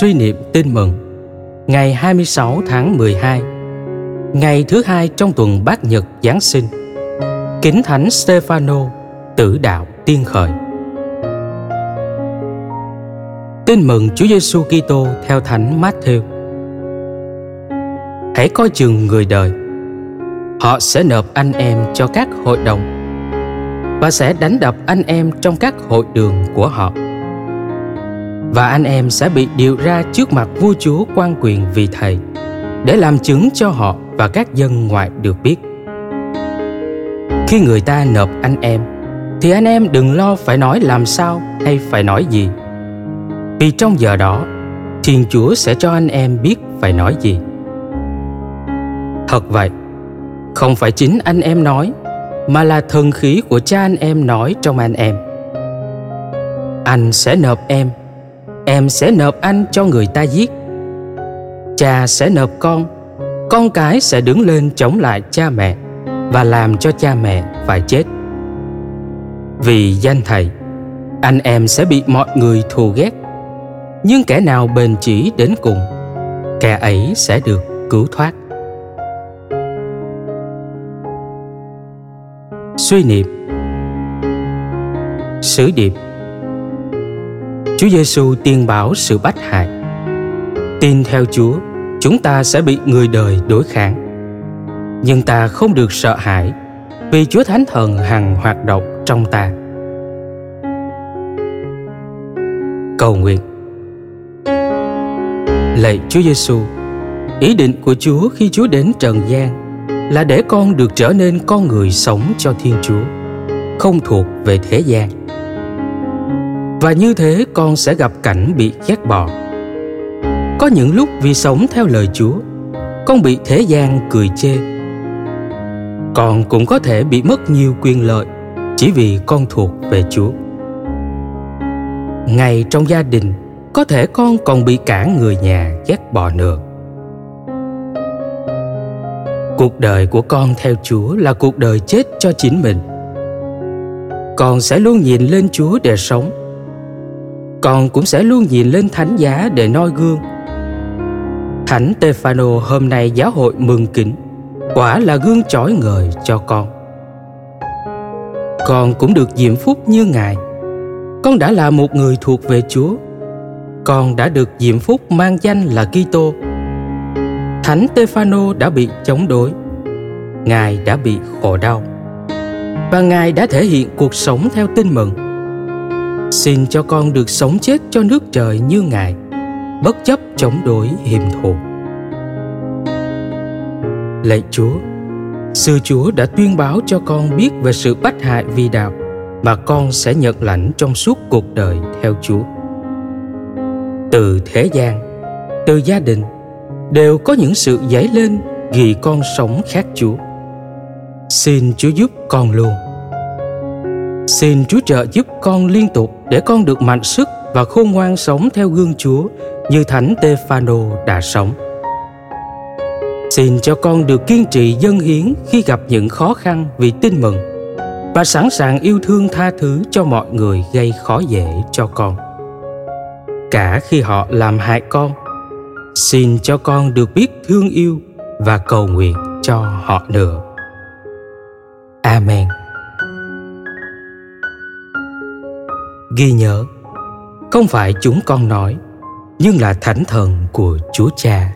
suy niệm tin mừng. Ngày 26 tháng 12 ngày thứ hai trong tuần bát nhật Giáng sinh, Kính Thánh Stefano, tử đạo tiên khởi. Tin mừng Chúa Giêsu Kitô theo Thánh Matthew. Hãy coi chừng người đời. Họ sẽ nộp anh em cho các hội đồng Và sẽ đánh đập anh em trong các hội đường của họ và anh em sẽ bị điều ra trước mặt vua chúa quan quyền vì thầy, để làm chứng cho họ và các dân ngoại được biết. Khi người ta nộp anh em, thì anh em đừng lo phải nói làm sao hay phải nói gì. Vì trong giờ đó, thiên chúa sẽ cho anh em biết phải nói gì. Thật vậy, không phải chính anh em nói, mà là thần khí của cha anh em nói trong anh em. Anh sẽ nộp em em sẽ nộp anh cho người ta giết. Cha sẽ nộp con. Con cái sẽ đứng lên chống lại cha mẹ và làm cho cha mẹ phải chết. Vì danh thầy, anh em sẽ bị mọi người thù ghét. Nhưng kẻ nào bền chỉ đến cùng, kẻ ấy sẽ được cứu thoát. Suy niệm. Sứ điệp. Chúa Giêsu tiên bảo sự bách hại. Tin theo Chúa, chúng ta sẽ bị người đời đối kháng. Nhưng ta không được sợ hãi vì Chúa Thánh Thần hằng hoạt động trong ta. Cầu nguyện Lạy Chúa Giêsu, ý định của Chúa khi Chúa đến trần gian là để con được trở nên con người sống cho Thiên Chúa, không thuộc về thế gian và như thế con sẽ gặp cảnh bị ghét bỏ. Có những lúc vì sống theo lời chúa, con bị thế gian cười chê. Con cũng có thể bị mất nhiều quyền lợi chỉ vì con thuộc về chúa. Ngay trong gia đình, có thể con còn bị cả người nhà ghét bỏ nữa. Cuộc đời của con theo chúa là cuộc đời chết cho chính mình. Con sẽ luôn nhìn lên chúa để sống con cũng sẽ luôn nhìn lên thánh giá để noi gương thánh Stefano hôm nay giáo hội mừng kính, quả là gương chói ngời cho con con cũng được diễm phúc như ngài con đã là một người thuộc về chúa con đã được diễm phúc mang danh là Kitô. Thánh Stefano đã bị chống đối. Ngài đã bị khổ đau. Và Ngài đã thể hiện cuộc sống theo tin mừng Xin cho con được sống chết cho nước trời như Ngài, bất chấp chống đối hiểm thù. Lạy Chúa, Sư Chúa đã tuyên báo cho con biết về sự bách hại vì đạo mà con sẽ nhận lãnh trong suốt cuộc đời theo Chúa. Từ thế gian, từ gia đình, đều có những sự dấy lên vì con sống khác Chúa. Xin Chúa giúp con luôn. Xin Chúa trợ giúp con liên tục để con được mạnh sức và khôn ngoan sống theo gương Chúa như Thánh Tefano đã sống. Xin cho con được kiên trì dân hiến khi gặp những khó khăn vì tin mừng và sẵn sàng yêu thương tha thứ cho mọi người gây khó dễ cho con. Cả khi họ làm hại con, xin cho con được biết thương yêu và cầu nguyện cho họ nữa. Amen. Ghi nhớ. Không phải chúng con nói nhưng là thánh thần của chúa cha.